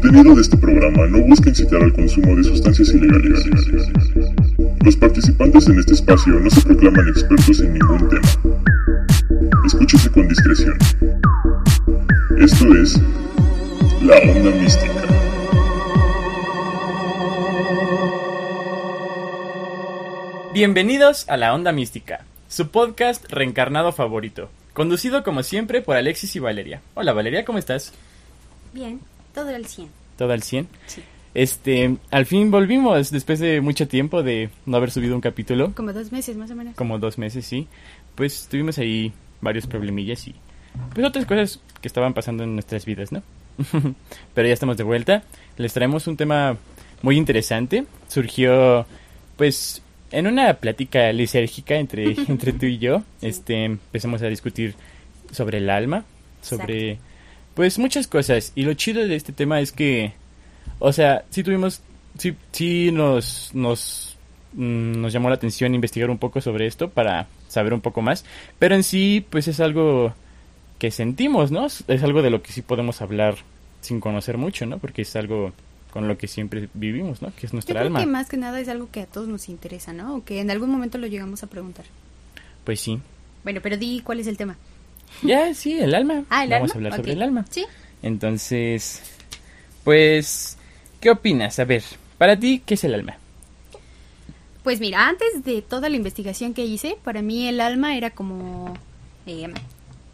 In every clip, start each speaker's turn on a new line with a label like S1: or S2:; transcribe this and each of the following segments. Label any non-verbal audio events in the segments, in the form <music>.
S1: contenido de este programa no busca incitar al consumo de sustancias ilegales. Los participantes en este espacio no se proclaman expertos en ningún tema. Escúchese con discreción. Esto es La Onda Mística.
S2: Bienvenidos a La Onda Mística, su podcast reencarnado favorito, conducido como siempre por Alexis y Valeria. Hola Valeria, ¿cómo estás?
S3: Bien, todo al 100.
S2: ¿Todo al 100?
S3: Sí.
S2: Este, al fin volvimos después de mucho tiempo de no haber subido un capítulo,
S3: Como dos meses más o menos.
S2: como dos meses, sí. Pues tuvimos ahí varios problemillas y pues otras cosas que estaban pasando en nuestras vidas, ¿no? <laughs> Pero ya estamos de vuelta. Les traemos un tema muy interesante. Surgió, pues, en una plática lisérgica entre, <laughs> entre tú y yo. Este, empezamos a discutir sobre el alma, sobre, pues, muchas cosas. Y lo chido de este tema es que, o sea, sí tuvimos, sí, sí nos, nos, mm, nos llamó la atención investigar un poco sobre esto para saber un poco más. Pero en sí, pues, es algo que sentimos, ¿no? Es algo de lo que sí podemos hablar sin conocer mucho, ¿no? Porque es algo con lo que siempre vivimos, ¿no? Que es
S3: Yo
S2: nuestra
S3: creo
S2: alma.
S3: que más que nada es algo que a todos nos interesa, ¿no? O que en algún momento lo llegamos a preguntar.
S2: Pues sí.
S3: Bueno, pero di cuál es el tema.
S2: Ya, sí, el alma.
S3: Ah, ¿el
S2: Vamos
S3: alma?
S2: a hablar sobre el alma.
S3: Sí.
S2: Entonces, pues, ¿qué opinas? A ver, para ti, ¿qué es el alma?
S3: Pues mira, antes de toda la investigación que hice, para mí el alma era como... eh,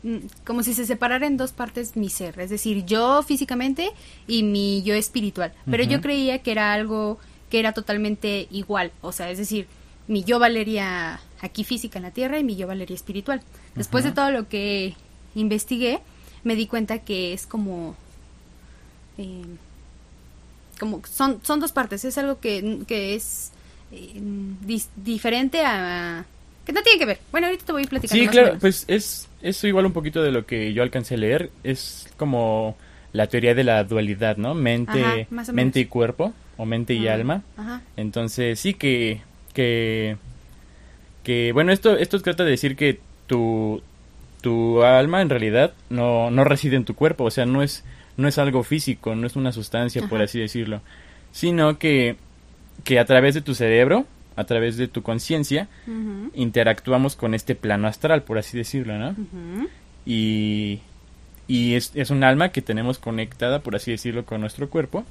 S3: mm, como si se separara en dos partes mi ser, es decir, yo físicamente y mi yo espiritual. Pero yo creía que era algo que era totalmente igual, o sea, es decir, mi yo valería aquí física en la tierra y mi yo valería espiritual. Después de todo lo que investigué, me di cuenta que es como eh, como son son dos partes, es algo que, que es eh, dis- diferente a que no tiene que ver. Bueno, ahorita te voy platicando
S2: Sí,
S3: más o
S2: claro, pues es eso igual un poquito de lo que yo alcancé a leer. Es como la teoría de la dualidad, ¿no? Mente,
S3: Ajá,
S2: mente y cuerpo, o mente y alma.
S3: Ajá.
S2: Entonces, sí que, que, que, bueno, esto, esto trata de decir que tu, tu alma en realidad no, no reside en tu cuerpo, o sea, no es, no es algo físico, no es una sustancia, por así decirlo, sino que, que a través de tu cerebro, a través de tu conciencia, interactuamos con este plano astral, por así decirlo, ¿no? Y, y es, es un alma que tenemos conectada, por así decirlo, con nuestro cuerpo.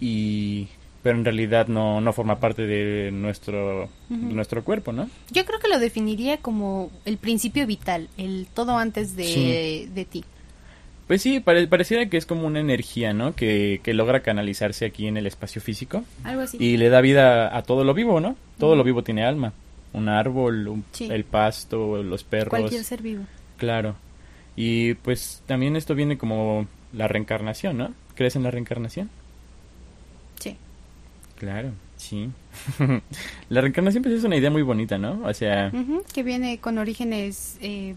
S2: Y, pero en realidad no, no forma parte de nuestro, de nuestro cuerpo, ¿no?
S3: Yo creo que lo definiría como el principio vital, el todo antes de,
S2: Sí.
S3: de ti.
S2: Pues sí, pare- pareciera que es como una energía, ¿no? Que, que logra canalizarse aquí en el espacio físico
S3: Algo así.
S2: y le da vida a todo lo vivo, ¿no? Todo lo vivo tiene alma. Un árbol, un-
S3: Sí.
S2: el pasto, los perros.
S3: Cualquier ser vivo.
S2: Claro. Y pues también esto viene como la reencarnación, ¿no? ¿Crees en la reencarnación? Claro, sí. <laughs> la reencarnación pues es una idea muy bonita, ¿no? O sea,
S3: Que viene con orígenes eh,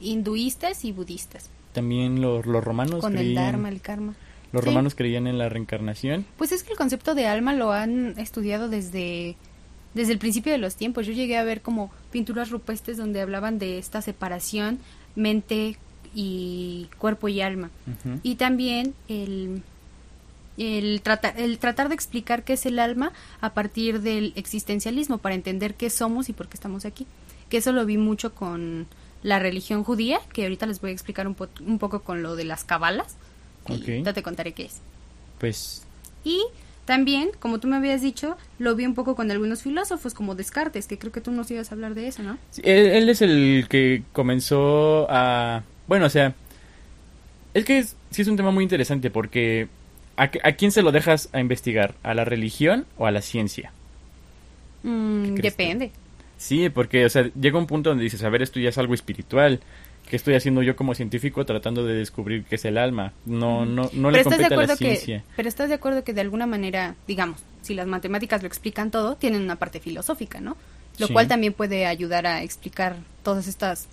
S3: hinduistas y budistas.
S2: también los, los romanos
S3: Con el
S2: creían,
S3: dharma, el karma.
S2: los
S3: sí.
S2: romanos creían en la reencarnación.
S3: Pues es que el concepto de alma lo han estudiado desde, desde el principio de los tiempos. Yo llegué a ver como pinturas rupestres donde hablaban de esta separación mente y cuerpo y alma. Y también el, el, tratar, el tratar de explicar qué es el alma a partir del existencialismo para entender qué somos y por qué estamos aquí. Que eso lo vi mucho con la religión judía, que ahorita les voy a explicar un, po- un poco con lo de las cabalas. Y
S2: Ok.
S3: ya te contaré qué es.
S2: Pues
S3: Y también, como tú me habías dicho, lo vi un poco con algunos filósofos como Descartes, que creo que tú nos ibas a hablar de eso, ¿no?
S2: sí, él, él es el que comenzó a... Bueno, o sea, es que es- sí es un tema muy interesante porque ¿a, qué- ¿a quién se lo dejas a investigar? ¿A la religión o a la ciencia?
S3: Mm,
S2: tú?
S3: depende.
S2: Sí, porque, o sea, llega un punto donde dices, a ver, esto ya es algo espiritual. ¿Qué estoy haciendo yo como científico tratando de descubrir qué es el alma? No, no, no le
S3: de
S2: compete a la ciencia.
S3: que, pero estás de acuerdo que de alguna manera, digamos, si las matemáticas lo explican todo, tienen una parte filosófica, ¿no? Lo
S2: Sí.
S3: cual también puede ayudar a explicar todas estas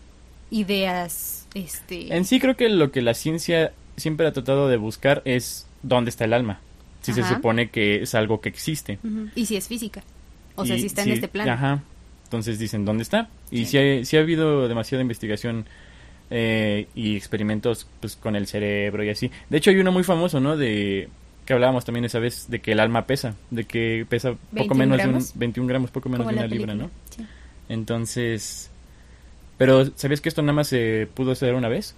S3: ideas, este,
S2: En sí creo que lo que la ciencia siempre ha tratado de buscar es dónde está el alma. Si se supone que es algo que existe.
S3: Y si es física, o sea, si está en este plano.
S2: Ajá. Entonces dicen, ¿dónde está? Y
S3: Sí.
S2: sí, hay- sí ha habido demasiada investigación eh, y experimentos pues con el cerebro y así. De hecho hay uno muy famoso, ¿no? De que hablábamos también esa vez de que el alma pesa, de que pesa poco
S3: 21
S2: menos de un
S3: gramos.
S2: 21 gramos, poco menos
S3: Como
S2: de una libra. ¿no?
S3: Sí.
S2: Entonces, pero ¿sabías que esto nada más se pudo hacer una vez?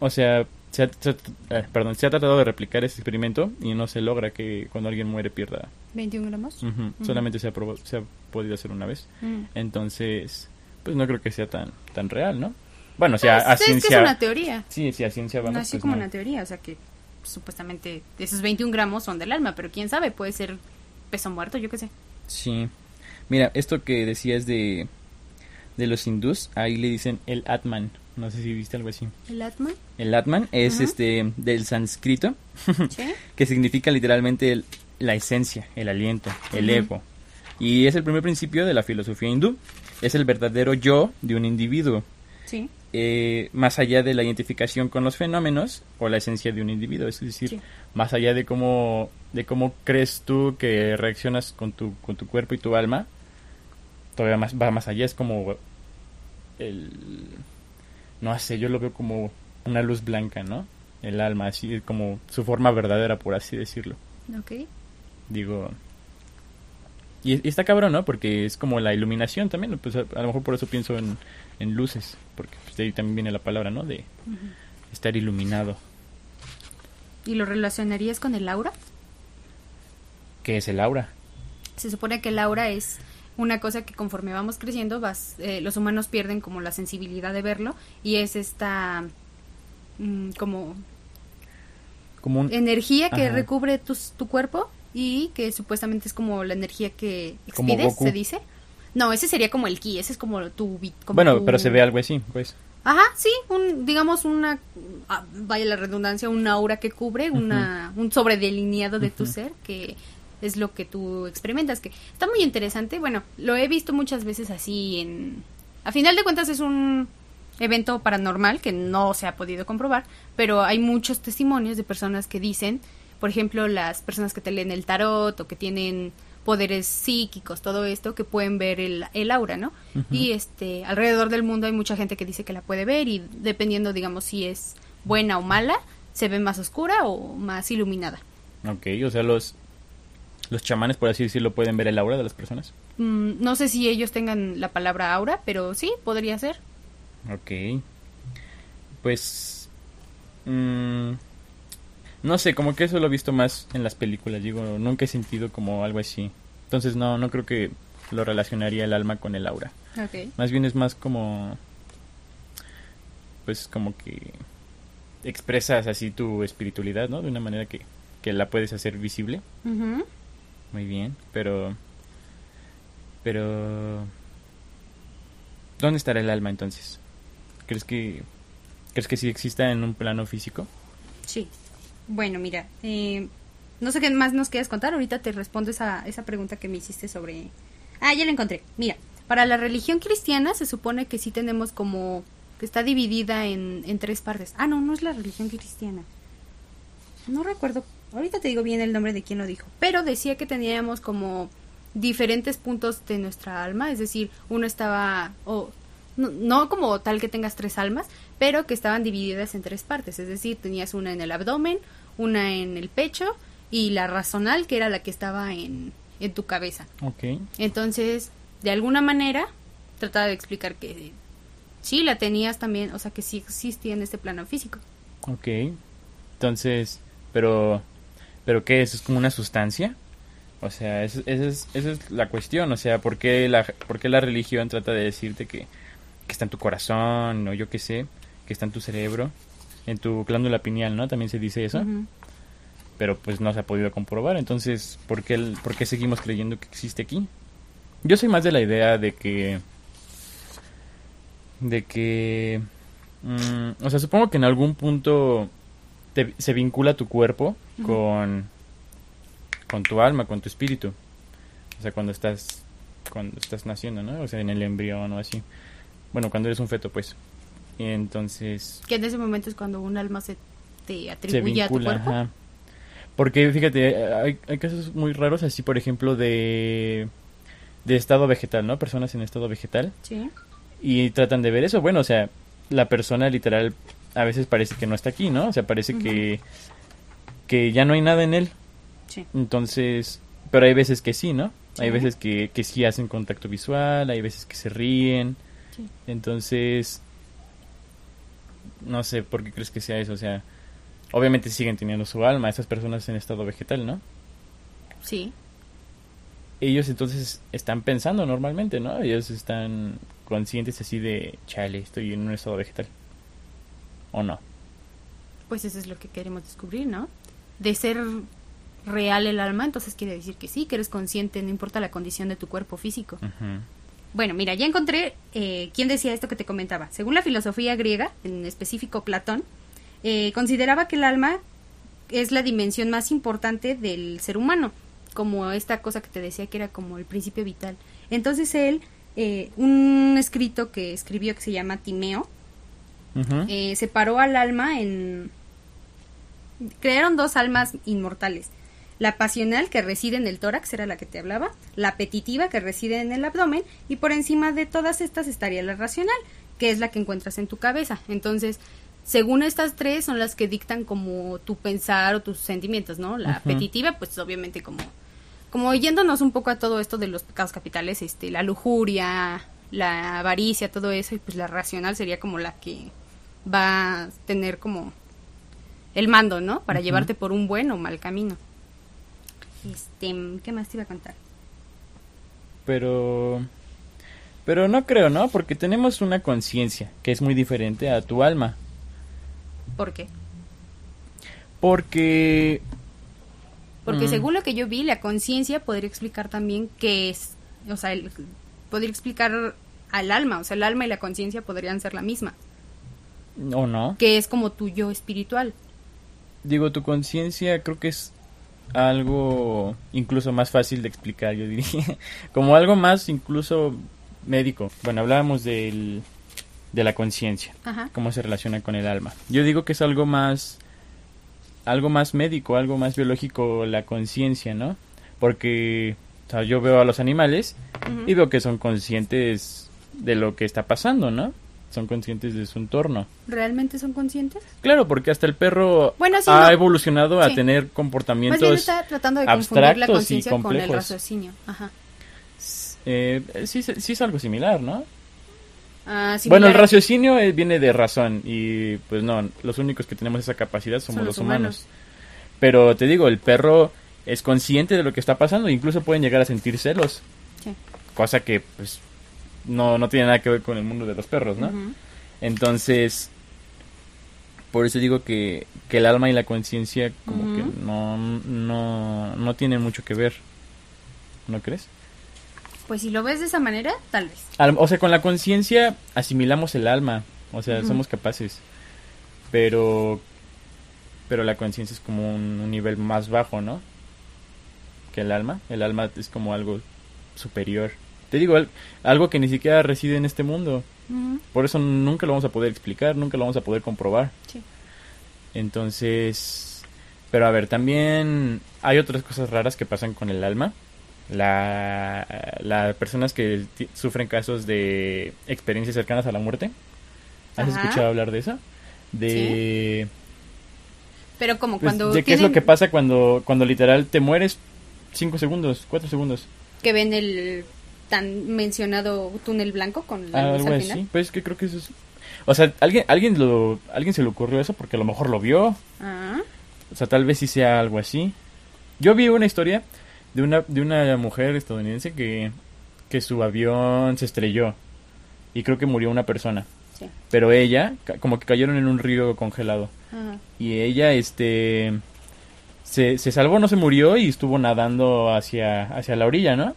S2: O sea, se ha, se eh, perdón, se ha tratado de replicar ese experimento y no se logra que cuando alguien muere pierda.
S3: 21 gramos.
S2: Ujú,
S3: Ujú.
S2: Solamente se ha, se ha podido hacer una vez.
S3: Mm.
S2: Entonces, pues no creo que sea tan tan real, ¿no? Bueno, o sea,
S3: Pues,
S2: a
S3: es que
S2: ciencia...
S3: es una teoría.
S2: Sí, sí, a ciencia vamos.
S3: Así
S2: pues,
S3: como
S2: no.
S3: una teoría, o sea que supuestamente esos 21 gramos son del alma, pero quién sabe, puede ser peso muerto, yo qué sé.
S2: Sí. Mira, esto que decías de, de los hindús, ahí le dicen el Atman. No sé si viste algo así.
S3: ¿El atma?
S2: El Atman es este del sánscrito, <laughs>
S3: Sí.
S2: que significa literalmente el- la esencia, el aliento, el ego. Y es el primer principio de la filosofía hindú. Es el verdadero yo de un individuo.
S3: Sí.
S2: eh, más allá de la identificación con los fenómenos o la esencia de un individuo, es decir,
S3: Sí.
S2: más allá de cómo de cómo crees tú que reaccionas con tu con tu cuerpo y tu alma, todavía más va más allá, es como el no sé, yo lo veo como una luz blanca, ¿no? El alma, así como su forma verdadera, por así decirlo.
S3: Ok.
S2: Digo, y, y está cabrón, ¿no? Porque es como la iluminación también. Pues a, a lo mejor por eso pienso en, en luces. Porque pues, de ahí también viene la palabra, ¿no? De estar iluminado.
S3: ¿Y lo relacionarías con el aura?
S2: ¿Qué es el aura?
S3: Se supone que el aura es una cosa que conforme vamos creciendo, vas, eh, los humanos pierden como la sensibilidad de verlo y es esta mm, como
S2: Como un...
S3: energía que
S2: Ajá.
S3: recubre tus- tu cuerpo y que supuestamente es como la energía que expides, se dice. No, ese sería como el ki, ese es como tu... como
S2: bueno,
S3: tu-
S2: pero se ve algo así, pues.
S3: Ajá, sí, un, digamos una, ah, vaya la redundancia, una aura que cubre, una, un sobredelineado de tu ser que es lo que tú experimentas, que está muy interesante. Bueno, lo he visto muchas veces así en... A final de cuentas es un evento paranormal que no se ha podido comprobar, pero hay muchos testimonios de personas que dicen, por ejemplo, las personas que te leen el tarot o que tienen poderes psíquicos, todo esto, que pueden ver el, el aura, ¿no? Y este, alrededor del mundo hay mucha gente que dice que la puede ver y dependiendo, digamos, si es buena o mala, se ve más oscura o más iluminada.
S2: Ok, o sea, los... Los chamanes, por así decirlo, pueden ver el aura de las personas.
S3: Mm, no sé si ellos tengan la palabra aura, pero sí, podría ser.
S2: Ok. Pues... mm, no sé, como que eso lo he visto más en las películas. Digo, nunca he sentido como algo así. Entonces no, no creo que lo relacionaría el alma con el aura.
S3: Ok.
S2: Más bien es más como... Pues como que expresas así tu espiritualidad, ¿no? De una manera que, que la puedes hacer visible. Muy bien, pero... Pero... ¿Dónde estará el alma entonces? ¿Crees que... ¿Crees que sí exista en un plano físico?
S3: Sí. Bueno, mira, eh, no sé qué más nos quieras contar. Ahorita te respondo esa, esa pregunta que me hiciste sobre... Ah, ya la encontré. Mira, para la religión cristiana se supone que sí tenemos como... que está dividida en, en tres partes. Ah, no, no es la religión cristiana. No recuerdo. Ahorita te digo bien el nombre de quién lo dijo. Pero decía que teníamos como diferentes puntos de nuestra alma. Es decir, uno estaba... o no, no como tal que tengas tres almas, pero que estaban divididas en tres partes. Es decir, tenías una en el abdomen, una en el pecho y la razonal, que era la que estaba en, en tu cabeza.
S2: Ok.
S3: Entonces, de alguna manera, trataba de explicar que sí la tenías también, o sea, que sí existía en este plano físico.
S2: Ok. Entonces, pero... ¿Pero qué es? ¿Es como una sustancia? O sea, esa es, esa es, esa es la cuestión. O sea, ¿por qué la, por qué la religión trata de decirte que, que está en tu corazón o yo qué sé, que está en tu cerebro, en tu glándula pineal, ¿no? También se dice eso. Pero pues no se ha podido comprobar. Entonces, ¿por qué, el- por qué seguimos creyendo que existe aquí? Yo soy más de la idea de que... De que... mm, o sea, supongo que en algún punto te- se vincula tu cuerpo. Con... Con tu alma, con tu espíritu. O sea, cuando estás... Cuando estás naciendo, ¿no? O sea, en el embrión o así. Bueno, cuando eres un feto, pues. Y entonces...
S3: Que en ese momento es cuando un alma se te
S2: se
S3: atribuye a tu
S2: vincula,
S3: cuerpo.
S2: ajá. Porque fíjate, hay, hay casos muy raros así, por ejemplo, de de estado vegetal, ¿no? Personas en estado vegetal
S3: Sí.
S2: y tratan de ver eso. Bueno, o sea, la persona literal a veces parece que no está aquí, ¿no? O sea, parece que, que ya no hay nada en él.
S3: Sí.
S2: Entonces, pero hay veces que sí, ¿no? Hay veces que, que sí hacen contacto visual, hay veces que se ríen.
S3: Sí.
S2: Entonces, no sé por qué crees que sea eso. O sea, obviamente siguen teniendo su alma, esas personas en estado vegetal, ¿no?
S3: Sí.
S2: Ellos entonces están pensando normalmente, ¿no? Ellos están conscientes así de, chale, estoy en un estado vegetal. ¿O no?
S3: Pues eso es lo que queremos descubrir, ¿no? De ser real el alma, entonces quiere decir que sí, que eres consciente, no importa la condición de tu cuerpo físico. Bueno, mira, ya encontré eh, quién decía esto que te comentaba. Según la filosofía griega, en específico Platón, eh, consideraba que el alma es la dimensión más importante del ser humano, como esta cosa que te decía que era como el principio vital. Entonces él, eh, un escrito que escribió que se llama Timeo, eh, separó al alma en... Crearon dos almas inmortales. La pasional que reside en el tórax, era la que te hablaba, la apetitiva que reside en el abdomen y por encima de todas estas estaría la racional, que es la que encuentras en tu cabeza. Entonces, según estas tres son las que dictan como tu pensar o tus sentimientos, ¿no? La
S2: Ujú.
S3: apetitiva, pues obviamente como como yéndonos un poco a todo esto de los pecados capitales, este, la lujuria, la avaricia, todo eso, y pues la racional sería como la que va a tener como el mando, ¿no? Para llevarte por un buen o mal camino. Este, ¿qué más te iba a contar?
S2: Pero... Pero no creo, ¿no? Porque tenemos una conciencia que es muy diferente a tu alma.
S3: ¿Por qué?
S2: Porque...
S3: Porque
S2: Mm.
S3: según lo que yo vi, la conciencia podría explicar también qué es, o sea, el- podría explicar al alma, o sea, el alma y la conciencia podrían ser la misma,
S2: ¿O no?
S3: que es como tu yo espiritual.
S2: Digo, tu conciencia creo que es algo incluso más fácil de explicar, yo diría. <laughs> Como algo más incluso médico. Bueno, hablábamos del, de la conciencia, cómo se relaciona con el alma. Yo digo que es algo más algo más médico, algo más biológico la conciencia, ¿no? Porque o sea, yo veo a los animales y veo que son conscientes de lo que está pasando, ¿no? Son conscientes de su entorno.
S3: ¿Realmente son conscientes?
S2: Claro, porque hasta el perro
S3: Bueno, sí,
S2: ha
S3: no.
S2: evolucionado a tener
S3: Más
S2: comportamientos
S3: bien está tratando de confundir la
S2: abstractos y
S3: conciencia con el
S2: complejos.
S3: raciocinio. Ajá.
S2: Eh, sí, sí es algo similar, ¿no?
S3: Ah, similar
S2: bueno, el raciocinio eh, viene de razón y pues no, los únicos que tenemos esa capacidad somos
S3: Son
S2: los
S3: los
S2: humanos.
S3: humanos.
S2: Pero te digo, el perro es consciente de lo que está pasando, incluso pueden llegar a sentir celos,
S3: Sí.
S2: cosa que pues no, no tiene nada que ver con el mundo de los perros, ¿no? Entonces, por eso digo que, que el alma y la conciencia como que no, no, no tienen mucho que ver, ¿no crees?
S3: Pues si lo ves de esa manera, tal vez.
S2: Al- o sea, con la conciencia asimilamos el alma, o sea, somos capaces. Pero pero la conciencia es como un, un nivel más bajo, ¿no? Que el alma. El alma es como algo superior. Te digo, al- algo que ni siquiera reside en este mundo. Por eso nunca lo vamos a poder explicar, nunca lo vamos a poder comprobar.
S3: Sí.
S2: Entonces, pero a ver, también hay otras cosas raras que pasan con el alma. La, las personas que sufren casos de experiencias cercanas a la muerte. ¿Has
S3: Ajá.
S2: escuchado hablar de eso? De,
S3: Pero como
S2: pues,
S3: cuando
S2: de qué es lo que pasa cuando, cuando literal te mueres cinco segundos, cuatro segundos.
S3: que ven el tan mencionado túnel blanco con la luz
S2: Algo
S3: al final.
S2: Pues que creo que eso es... O sea, alguien, alguien, lo, alguien se le ocurrió eso porque a lo mejor lo vio.
S3: Ah,
S2: O sea, tal vez sí sea algo así. Yo vi una historia de una, de una mujer estadounidense que, que su avión se estrelló. Y creo que murió una persona.
S3: sí.
S2: Pero ella, como que cayeron en un río congelado.
S3: Ajá.
S2: Y ella, este... Se, se salvó, no se murió y estuvo nadando hacia, hacia la orilla, ¿no?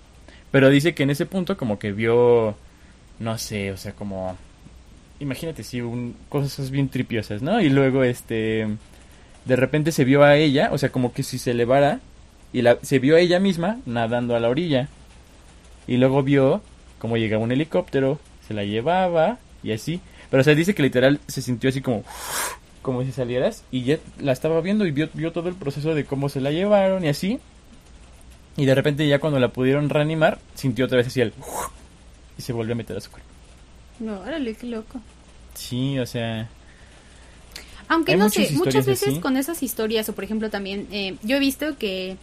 S2: Pero dice que en ese punto como que vio... No sé, o sea, como... Imagínate, sí, un, cosas bien tripiosas, ¿no? Y luego, este... De repente se vio a ella, o sea, como que si se elevara... Y la, se vio a ella misma nadando a la orilla. Y luego vio cómo llegaba un helicóptero, se la llevaba y así. Pero o sea, dice que literal se sintió así como como si salieras y ya la estaba viendo y vio, vio todo el proceso de cómo se la llevaron y así. Y de repente ya cuando la pudieron reanimar, sintió otra vez así el y se volvió a meter a su cuerpo.
S3: No, órale, qué loco.
S2: Sí, o sea,
S3: Aunque no sé, muchas veces
S2: así.
S3: con esas historias, o por ejemplo también, eh, yo he visto que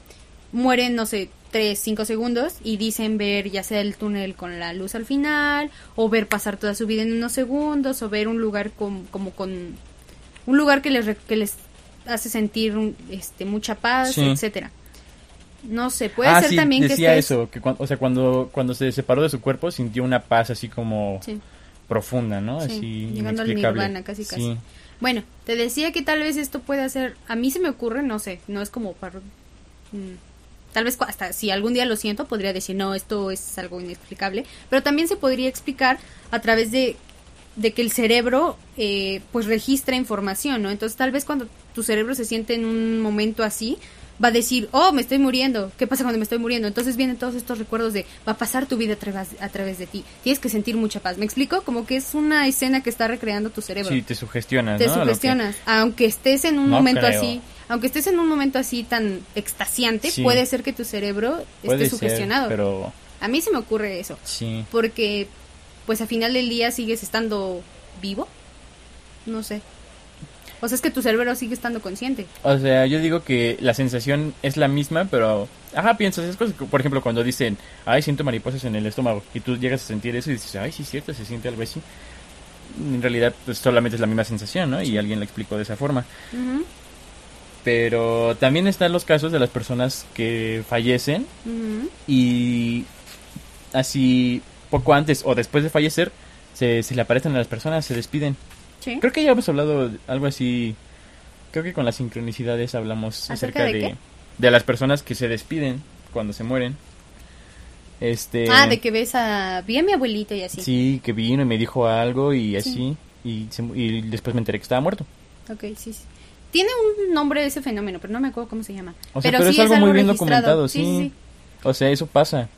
S3: mueren, no sé, 3, 5 segundos y dicen ver ya sea el túnel con la luz al final, o ver pasar toda su vida en unos segundos, o ver un lugar con- como con... Un lugar que les, que les hace sentir un- este, mucha paz,
S2: Sí.
S3: etcétera. No sé, puede
S2: ah,
S3: ser
S2: sí,
S3: también que
S2: decía
S3: estés...
S2: eso, que cuan- o sea, cuando, cuando se separó de su cuerpo sintió una paz así como
S3: Sí.
S2: profunda, ¿no?
S3: Sí,
S2: así
S3: llegando al nirvana, casi, casi.
S2: Sí.
S3: Bueno, te decía que tal vez esto puede hacer, a mí se me ocurre, no sé, no es como para... mm, tal vez hasta si algún día lo siento, podría decir, no, esto es algo inexplicable, pero también se podría explicar a través de, de que el cerebro eh, pues registra información, ¿no? Entonces tal vez cuando tu cerebro se siente en un momento así, va a decir, oh, me estoy muriendo, ¿qué pasa cuando me estoy muriendo? Entonces vienen todos estos recuerdos de, va a pasar tu vida a través, a través de ti, tienes que sentir mucha paz, ¿me explico? Como que es una escena que está recreando tu cerebro
S2: Sí, te sugestionas,
S3: te
S2: ¿no? Lo que-
S3: sugestionas. Aunque estés en un
S2: No
S3: momento
S2: creo.
S3: así, aunque estés en un momento así tan extasiante,
S2: Sí.
S3: puede ser que tu cerebro
S2: Puede
S3: esté
S2: ser,
S3: sugestionado.
S2: pero
S3: A mí se me ocurre eso,
S2: sí.
S3: porque pues al final del día sigues estando vivo. No sé. O sea, es que tu cerebro sigue estando consciente.
S2: O sea, yo digo que la sensación es la misma, pero... Ajá, piensas, es cosas por ejemplo, cuando dicen, ay, siento mariposas en el estómago, y tú llegas a sentir eso y dices, ay, sí es cierto, se siente algo así. En realidad, pues solamente es la misma sensación, ¿no? Y alguien la explicó de esa forma. Pero también están los casos de las personas que fallecen y así poco antes o después de fallecer se, se le aparecen a las personas, se despiden.
S3: Sí.
S2: Creo que ya hemos hablado algo así. Creo que con las sincronicidades hablamos
S3: ¿Acerca de
S2: de, las personas que se despiden cuando se mueren. Este.
S3: Ah, de que ves a... Vi a mi abuelito y así.
S2: Sí, que vino y me dijo algo y
S3: Sí.
S2: así. Y, se y después me enteré que estaba muerto.
S3: Ok, sí, sí. Tiene un nombre ese fenómeno, pero no me acuerdo cómo se llama.
S2: O sea, pero, es
S3: sí
S2: algo muy bien documentado, sí. O sea, eso pasa.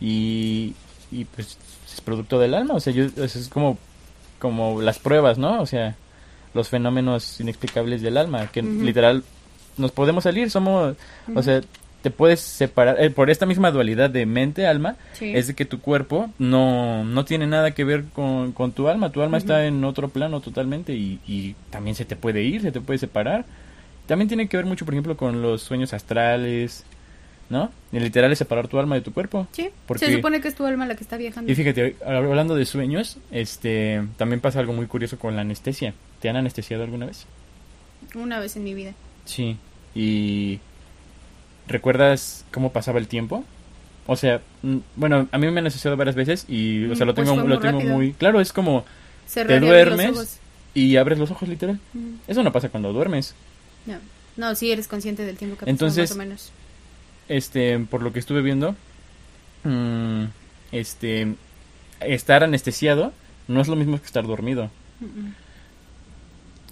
S2: Y, y pues es producto del alma. O sea, yo, es como, como las pruebas, ¿no? O sea, los fenómenos inexplicables del alma. Que
S3: Ujú.
S2: literal nos podemos salir. Somos, o sea, te puedes separar. eh, por esta misma dualidad de mente-alma,
S3: Sí.
S2: es de que tu cuerpo no, no tiene nada que ver con, con tu alma. Tu alma está en otro plano totalmente y, y también se te puede ir, se te puede separar. También tiene que ver mucho, por ejemplo, con los sueños astrales, ¿no? Y literal es separar tu alma de tu cuerpo.
S3: Sí,
S2: Porque-
S3: se supone que es tu alma la que está viajando.
S2: Y fíjate, hablando de sueños, este, también pasa algo muy curioso con la anestesia. ¿Te han anestesiado alguna vez?
S3: Una vez en mi vida.
S2: Sí. Y ¿recuerdas cómo pasaba el tiempo? O sea, mm, bueno, a mí me han anestesiado varias veces y, o
S3: Mm,
S2: sea, lo
S3: pues
S2: tengo, lo
S3: muy
S2: tengo
S3: rápido.
S2: muy claro. Es como
S3: Cerrar
S2: te duermes y abres los ojos literal.
S3: Ujú.
S2: Eso no pasa cuando duermes.
S3: No, no, sí eres consciente del tiempo que
S2: Entonces-
S3: más o menos.
S2: Este, por lo que estuve viendo, mm, este, estar anestesiado no es lo mismo que estar dormido.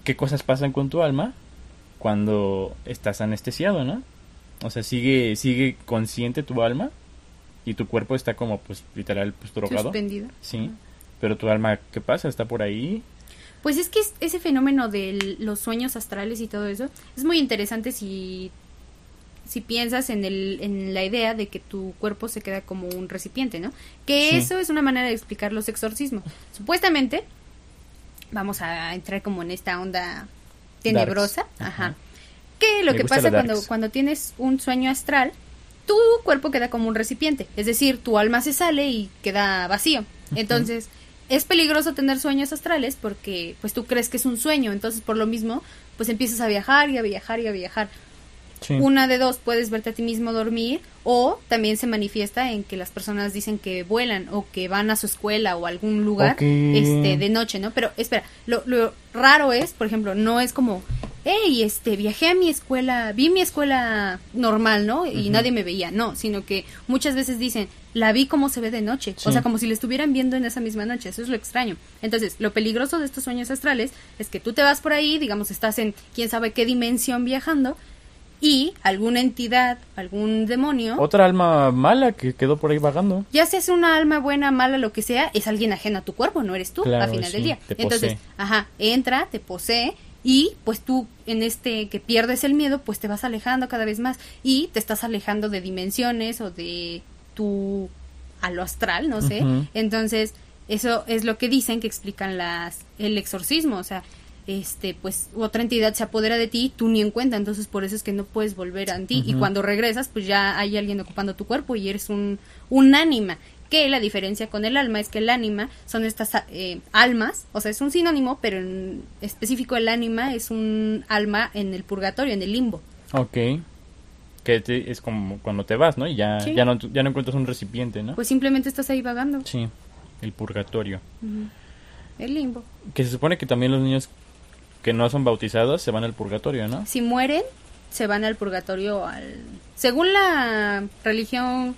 S2: Qué cosas pasan con tu alma cuando estás anestesiado, ¿no? O sea, sigue sigue consciente tu alma y tu cuerpo está como pues literal pues drogado.
S3: Suspendido.
S2: Sí. Pero tu alma, ¿qué pasa? Está por ahí.
S3: Pues es que es- ese fenómeno de los sueños astrales y todo eso es muy interesante si si piensas en el en la idea de que tu cuerpo se queda como un recipiente, ¿no? Que
S2: Sí.
S3: eso es una manera de explicar los exorcismos. Supuestamente vamos a entrar como en esta onda tenebrosa, ajá.
S2: Ajá.
S3: Que lo
S2: Me
S3: que pasa cuando cuando tienes un sueño astral, tu cuerpo queda como un recipiente, es decir, tu alma se sale y queda vacío. Entonces, es peligroso tener sueños astrales porque pues tú crees que es un sueño, entonces por lo mismo pues empiezas a viajar y a viajar y a viajar.
S2: Sí.
S3: Una de dos, puedes verte a ti mismo dormir o también se manifiesta en que las personas dicen que vuelan o que van a su escuela o a algún lugar este de noche, ¿no? Pero espera, lo, lo raro es, por ejemplo, no es como, hey, este, viajé a mi escuela, vi mi escuela normal, ¿no? Y nadie me veía, no, sino que muchas veces dicen, la vi como se ve de noche,
S2: Sí.
S3: o sea, como si la estuvieran viendo en esa misma noche, eso es lo extraño. Entonces, lo peligroso de estos sueños astrales es que tú te vas por ahí, digamos, estás en quién sabe qué dimensión viajando y alguna entidad, algún demonio,
S2: Otra alma mala que quedó por ahí vagando.
S3: ya seas una alma buena, mala, lo que sea, es alguien ajeno a tu cuerpo, no eres tú
S2: Claro,
S3: al final del día.
S2: te
S3: Entonces, ajá, entra, te posee y pues tú en este que pierdes el miedo, pues te vas alejando cada vez más y te estás alejando de dimensiones o de tu a lo astral, no sé. Entonces, Eso es lo que dicen que explican las el exorcismo, o sea, este pues otra entidad se apodera de ti, tú ni en cuenta, entonces por eso es que no puedes volver a ti y cuando regresas pues ya hay alguien ocupando tu cuerpo y eres un un ánima. Que la diferencia con el alma es que el ánima son estas eh, almas, o sea, es un sinónimo, pero en específico el ánima es un alma en el purgatorio, en el limbo.
S2: Ok. Que te- es como cuando te vas, ¿no? Y ya,
S3: Sí.
S2: ya, no, ya no encuentras un recipiente, ¿no?
S3: Pues simplemente estás ahí vagando.
S2: sí, el purgatorio.
S3: El limbo.
S2: Que se supone que también los niños que no son bautizados se van al purgatorio, ¿no?
S3: Si mueren, se van al purgatorio al según la religión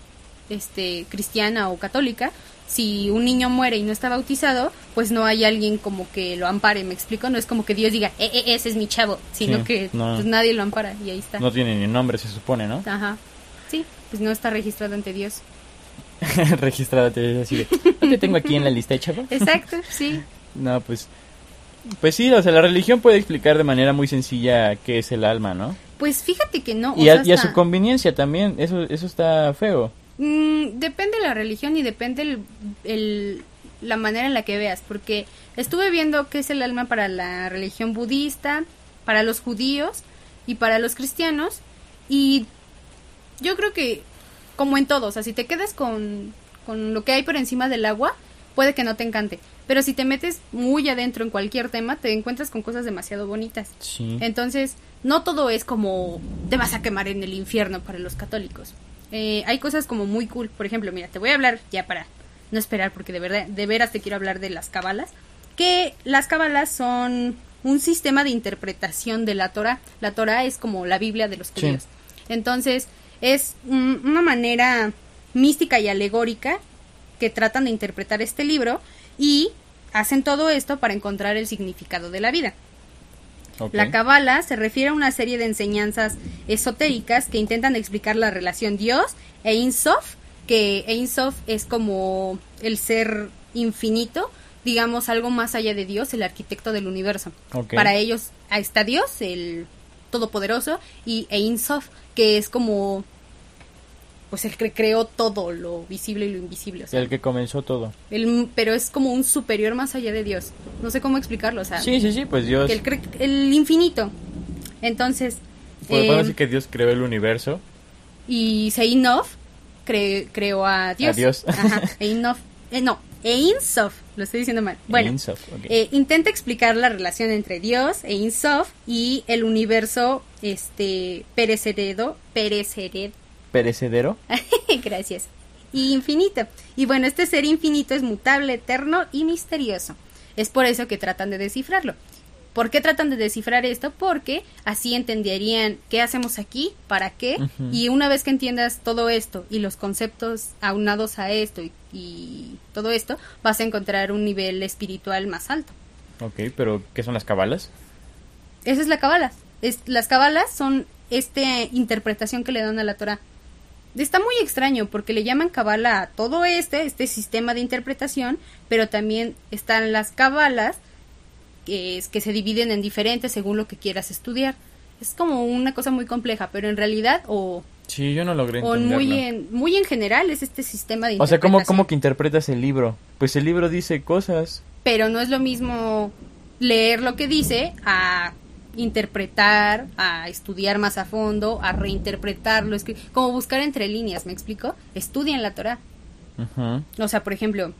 S3: este cristiana o católica, si un niño muere y no está bautizado, pues no hay alguien como que lo ampare, ¿me explico? No es como que Dios diga, eh, eh, ese es mi chavo, sino
S2: Sí,
S3: que
S2: no.
S3: pues, nadie lo ampara y ahí está.
S2: No tiene ni nombre, se supone, ¿no?
S3: Ajá. Sí, pues no está registrado ante Dios. <laughs>
S2: Registrada te así de, ¿no te tengo aquí en la lista, chavo?
S3: Exacto, sí. <laughs>
S2: No, pues... Pues sí, o sea, la religión puede explicar de manera muy sencilla qué es el alma, ¿no?
S3: Pues fíjate que no.
S2: Y a, y su conveniencia también, eso, eso está feo.
S3: Mm, depende de la religión y depende el, el- la manera en la que veas, porque estuve viendo qué es el alma para la religión budista, para los judíos y para los cristianos, y yo creo que, como en todo, o sea, si te quedas con, con lo que hay por encima del agua, puede que no te encante, pero si te metes muy adentro en cualquier tema, te encuentras con cosas demasiado bonitas.
S2: Sí.
S3: Entonces, no todo es como te vas a quemar en el infierno para los católicos. Eh, hay cosas como muy cool. Por ejemplo, mira, te voy a hablar ya para no esperar, porque de verdad, de veras te quiero hablar de las cabalas. Que las cabalas son un sistema de interpretación de la Torah. La Torah es como la Biblia de los
S2: Sí.
S3: judíos. Entonces, es un- una manera mística y alegórica que tratan de interpretar este libro y hacen todo esto para encontrar el significado de la vida. La Kabbalah se refiere a una serie de enseñanzas esotéricas que intentan explicar la relación Dios e Ein Sof, que Ein Sof es como el ser infinito, digamos algo más allá de Dios, el arquitecto del universo. Para ellos ahí está Dios, el todopoderoso, y Ein Sof, que es como pues el que creó todo lo visible y lo invisible, o sea,
S2: el que comenzó todo.
S3: el- pero es como un superior más allá de Dios. No sé cómo explicarlo, o sea,
S2: Sí, sí, sí, pues Dios...
S3: el, infinito. Entonces,
S2: Podemos
S3: eh,
S2: decir que Dios creó el universo.
S3: y Seinov cre- creó a Dios.
S2: A Dios.
S3: Ajá, <laughs> Einov- eh, no, Ein Sof, lo estoy diciendo mal. Bueno,
S2: Ein Sof, ok.
S3: eh, intenta explicar la relación entre Dios, Ein Sof, y el universo este perecedero, perecedero,
S2: Perecedero. <laughs>
S3: gracias, y infinito. Y bueno, este ser infinito es mutable, eterno y misterioso. Es por eso que tratan de descifrarlo. ¿Por qué tratan de descifrar esto? Porque así entenderían qué hacemos aquí, para qué, y una vez que entiendas todo esto y los conceptos aunados a esto y, y todo esto, vas a encontrar un nivel espiritual más alto.
S2: Ok, pero ¿qué son las cabalas?
S3: Esa es la cabala. Es, las cabalas son esta interpretación que le dan a la Torah. Está muy extraño porque le llaman cabala a todo este, este sistema de interpretación, pero también están las cabalas que, es, que se dividen en diferentes según lo que quieras estudiar. Es como una cosa muy compleja, pero en realidad, o,
S2: Sí, yo no logré
S3: o muy, en, muy en general, es este sistema de
S2: O sea, ¿cómo,
S3: interpretación.
S2: ¿cómo que interpretas el libro? Pues el libro dice cosas.
S3: pero no es lo mismo leer lo que dice a interpretar, a estudiar más a fondo, a reinterpretarlo, como buscar entre líneas, ¿me explico? Estudian la Torah. O sea, por ejemplo,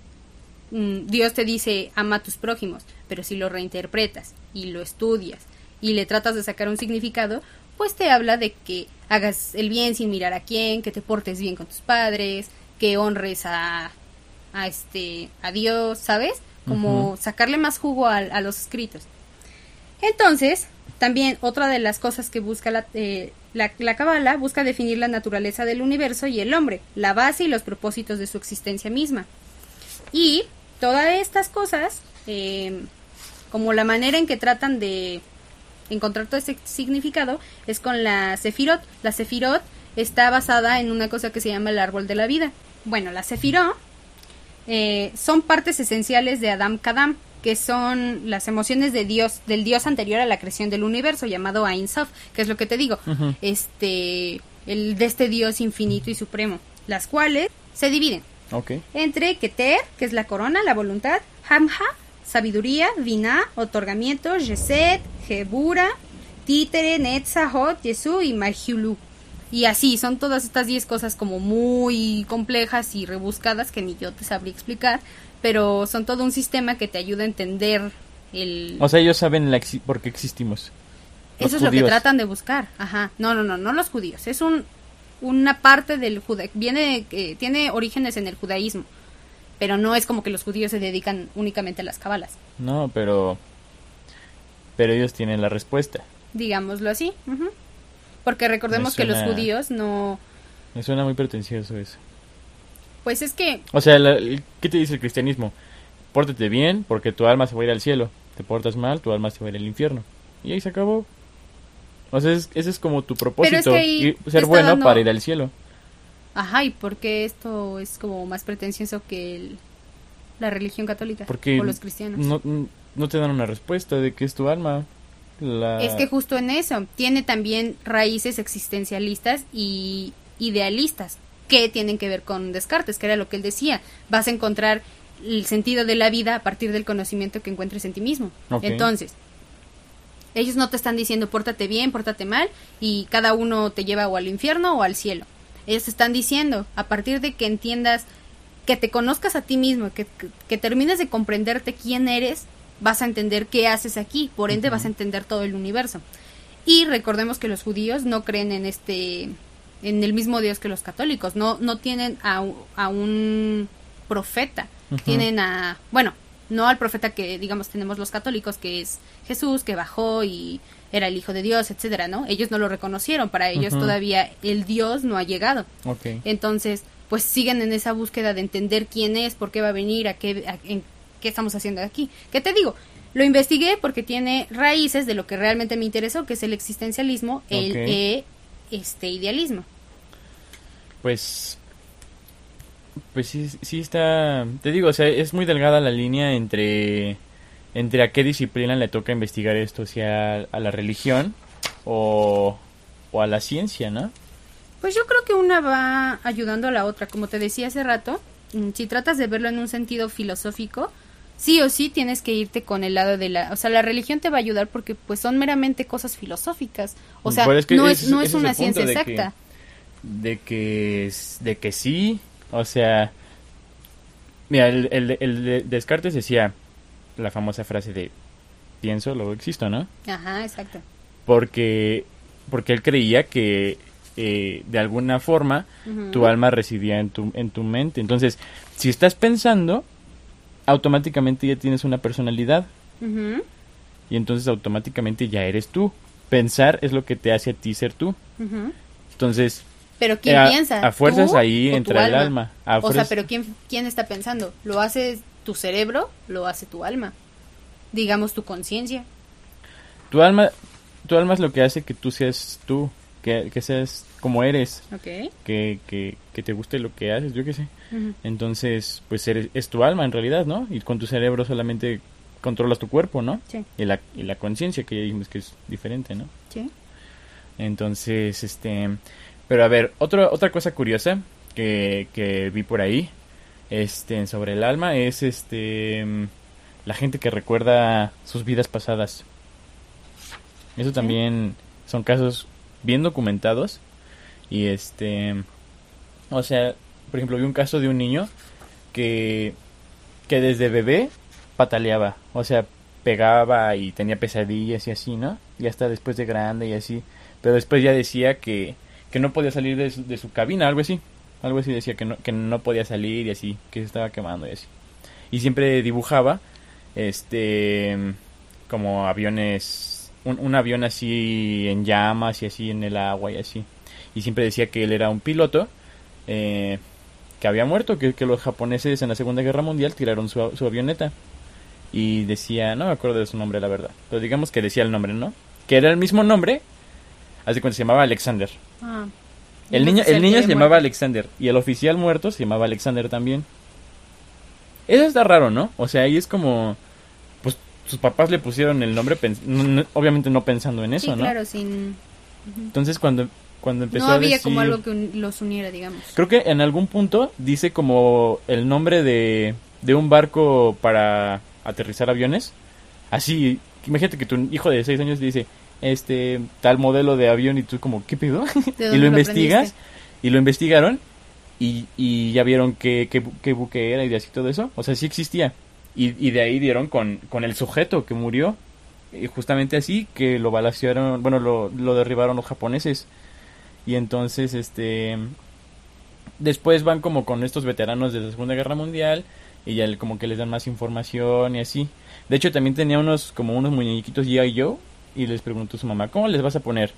S3: mm, Dios te dice ama a tus prójimos, pero si lo reinterpretas y lo estudias y le tratas de sacar un significado, pues te habla de que hagas el bien sin mirar a quién, que te portes bien con tus padres, que honres a, a este a Dios, ¿sabes? Como sacarle más jugo a, a los escritos. Entonces, también otra de las cosas que busca la, eh, la, la Kabbalah busca definir la naturaleza del universo y el hombre, la base y los propósitos de su existencia misma. Y todas estas cosas, eh, como la manera en que tratan de encontrar todo ese significado, es con la Sefirot. La Sefirot está basada en una cosa que se llama el árbol de la vida. Bueno, la Sefirot eh, son partes esenciales de Adam Kadam, que son las emociones de Dios, del Dios anterior a la creación del universo, llamado Ein Sof, que es lo que te digo, este, el de este Dios infinito y supremo, las cuales se dividen. Entre Keter, que es la corona, la voluntad, Hamha, sabiduría, Vina, otorgamiento, Yeset, Jebura, Títere, Netzahot, Yesu y Marjulu. Y así, son todas estas 10 cosas como muy complejas y rebuscadas que ni yo te sabría explicar, pero son todo un sistema que te ayuda a entender el...
S2: O sea, ellos saben la exi- por qué existimos. Los
S3: Eso es lo que tratan de buscar. Ajá. No, no, no, no los judíos. Es un una parte del judaísmo. Viene, eh, tiene orígenes en el judaísmo. Pero no es como que los judíos se dedican únicamente a las cabalas.
S2: No, pero... Pero ellos tienen la respuesta.
S3: Digámoslo así. ujú. Porque recordemos que los judíos no...
S2: Me suena muy pretencioso eso.
S3: Pues es que...
S2: O sea, la- ¿qué te dice el cristianismo? Pórtate bien porque tu alma se va a ir al cielo. Te portas mal, tu alma se va a ir al infierno. Y ahí se acabó. O sea, es- ese es como tu propósito.
S3: que
S2: ser bueno
S3: dando-
S2: para ir al cielo.
S3: Ajá, ¿y por qué esto es como más pretencioso que el- la religión católica?
S2: Porque
S3: o los cristianos.
S2: No, no te dan una respuesta de qué es tu alma. La...
S3: Es que justo en eso, tiene también raíces existencialistas y idealistas que tienen que ver con Descartes, que era lo que él decía, vas a encontrar el sentido de la vida a partir del conocimiento que encuentres en ti mismo. Entonces, ellos no te están diciendo pórtate bien, pórtate mal y cada uno te lleva o al infierno o al cielo. Ellos te están diciendo, a partir de que entiendas, que te conozcas a ti mismo, que, que, que termines de comprenderte quién eres, vas a entender qué haces aquí, por ende vas a entender todo el universo. Y recordemos que los judíos no creen en este en el mismo Dios que los católicos, no no tienen a, a un profeta, tienen a, bueno, no al profeta que digamos tenemos los católicos que es Jesús que bajó y era el hijo de Dios, etcétera, ¿no? Ellos no lo reconocieron, para ellos todavía el Dios no ha llegado. Entonces, pues siguen en esa búsqueda de entender quién es, por qué va a venir, a qué, a- en qué estamos haciendo aquí. ¿Qué te digo? Lo investigué porque tiene raíces de lo que realmente me interesó, que es el existencialismo, el
S2: Ok.
S3: Este idealismo.
S2: Pues... Pues sí, sí está... Te digo, o sea, es muy delgada la línea entre... Entre a qué disciplina le toca investigar esto, si a, a la religión o, o a la ciencia, ¿no?
S3: Pues yo creo que una va ayudando a la otra, como te decía hace rato, mm, si tratas de verlo en un sentido filosófico, sí o sí tienes que irte con el lado de la, o sea, la religión te va a ayudar porque pues son meramente cosas filosóficas, o sea,
S2: Pero es que
S3: no es no es una ciencia
S2: de que-
S3: exacta.
S2: de que de que sí o sea mira el, el, el de Descartes decía la famosa frase de pienso luego existo no
S3: Ajá, exacto.
S2: porque porque él creía que eh, de alguna forma tu alma residía en tu en tu mente entonces si estás pensando automáticamente ya tienes una personalidad y entonces automáticamente ya eres tú pensar es lo que te hace a ti ser tú entonces
S3: Pero ¿quién
S2: a,
S3: piensa?
S2: a fuerzas
S3: ¿Tú
S2: ahí
S3: o tu
S2: entra el alma A
S3: o sea, pero ¿quién, ¿quién está pensando? ¿Lo hace tu cerebro? ¿Lo hace tu alma? Digamos tu conciencia.
S2: Tu alma, tu alma es lo que hace que tú seas tú, que, que seas como eres, que, que, que te guste lo que haces, yo qué sé. Entonces, pues eres, es tu alma en realidad, ¿no? Y con tu cerebro solamente controlas tu cuerpo, ¿no?
S3: Sí.
S2: Y la, y la conciencia, que ya dijimos que es diferente, ¿no?
S3: Sí.
S2: Entonces, este... Pero a ver, otro, otra cosa curiosa que, que vi por ahí, este, sobre el alma, es este... La gente que recuerda sus vidas pasadas. Eso también son casos bien documentados. Y este... O sea, por ejemplo, vi un caso de un niño que, que desde bebé pataleaba. O sea, pegaba y tenía pesadillas y así, ¿no? Y hasta después de grande y así. Pero después ya decía que, que no podía salir de su, de su cabina, algo así. Algo así decía que no, que no podía salir y así, que se estaba quemando y así. Y siempre dibujaba, este, como aviones, un, un avión así en llamas y así en el agua y así. Y siempre decía que él era un piloto eh, que había muerto, que, que los japoneses en la Segunda Guerra Mundial tiraron su, su avioneta. Y decía, no me acuerdo de su nombre, la verdad. Pero digamos que decía el nombre, ¿no? Que era el mismo nombre. Así cuando se llamaba Alexander.
S3: Ah.
S2: El niño, el niño se llamaba
S3: muerto.
S2: Alexander. Y el oficial muerto se llamaba Alexander también. Eso está raro, ¿no? O sea, ahí es como... Sus papás le pusieron el nombre, obviamente no pensando en eso,
S3: Sí,
S2: ¿no?
S3: claro, sin...
S2: Entonces cuando cuando empezó
S3: no
S2: a
S3: había como
S2: decir-
S3: algo que un- los uniera, digamos.
S2: Creo que en algún punto dice como el nombre de, de un barco para aterrizar aviones. Así, imagínate que tu hijo de 6 años dice, este, tal modelo de avión y tú como, ¿qué pedo?
S3: ¿De <laughs>
S2: y lo investigas y lo investigaron y, y ya vieron qué, qué buque era y así todo eso. O sea, sí existía. Y, y de ahí dieron con, con el sujeto que murió. Y justamente así que lo balacearon, bueno, lo, lo derribaron los japoneses. Y entonces, este... Después van como con estos veteranos de la Segunda Guerra Mundial y ya como que les dan más información y así. De hecho, también tenía unos como unos muñequitos G.I. Joe y les preguntó a su mamá, ¿cómo les vas a poner?